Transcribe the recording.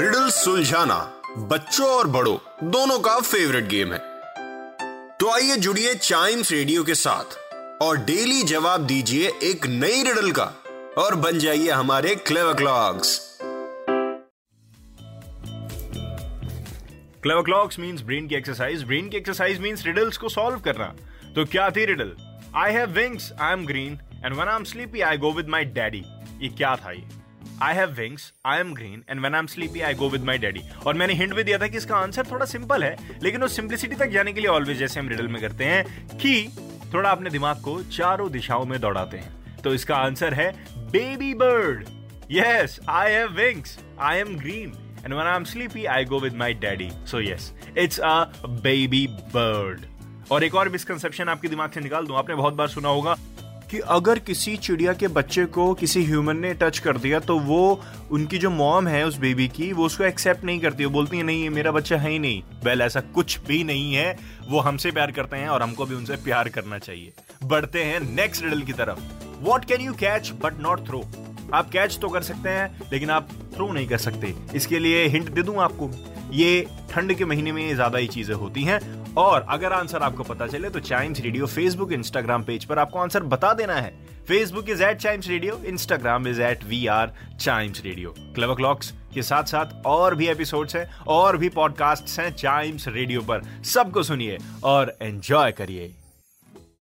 Riddle सुलझाना बच्चों और बड़ों, दोनों का फेवरेट गेम है। तो आइए जुड़िए चाइम्स रेडियो के साथ और डेली जवाब दीजिए एक नई रिडल का और बन जाइए हमारे clever clocks clever clocks means brain की एक्सरसाइज ब्रेन की एक्सरसाइज मींस रिडल्स को सॉल्व करना। तो क्या थी riddle I have wings I am green and when I am sleepy I go with my daddy ये क्या था ये? I have wings I am green and when I am sleepy I go with my daddy और मैंने hint भी दिया था कि इसका आंसर थोड़ा सिंपल है लेकिन उस सिंपलिसिटी तक जाने के लिए ऑलवेज जैसे हम रिडल में करते हैं कि थोड़ा अपने दिमाग को चारों दिशाओं में दौड़ाते हैं तो इसका आंसर है baby bird Yes, I have wings. I am green. And when I'm sleepy, I go with my daddy. So yes, it's a baby bird. और एक और मिसकंसेप्शन आपके दिमाग से निकाल दूँ आपने बहुत बार सुना होगा कि अगर किसी चिड़िया के बच्चे को किसी ह्यूमन ने टच कर दिया तो वो उनकी जो मॉम है उस बेबी की, वो उसको एक्सेप्ट नहीं करती। वो बोलती है, नहीं, ये मेरा बच्चा है ही नहीं। वेल ऐसा कुछ भी नहीं है। वो हमसे प्यार करते हैं और हमको भी उनसे प्यार करना चाहिए। बढ़ते हैं नेक्स्ट रिडल की तरफ़। What can you catch but not throw आप कैच तो कर सकते हैं, लेकिन आप थ्रो नहीं कर सकते। इसके लिए हिंट दे दूँ आपको। ये ठंड के महीने में ज़्यादा ही चीज़ें होती हैं। और अगर आंसर आपको पता चले तो Chimes radio Facebook Instagram page पर आपको आंसर बता देना है। Facebook is at Chimes radio Instagram is at we are Chimes radio club clocks के साथ साथ और भी एपिसोड्स हैं, और भी पॉडकास्ट्स हैं चाइम्स रेडियो पर। सबको सुनिए और एंजॉय करिए।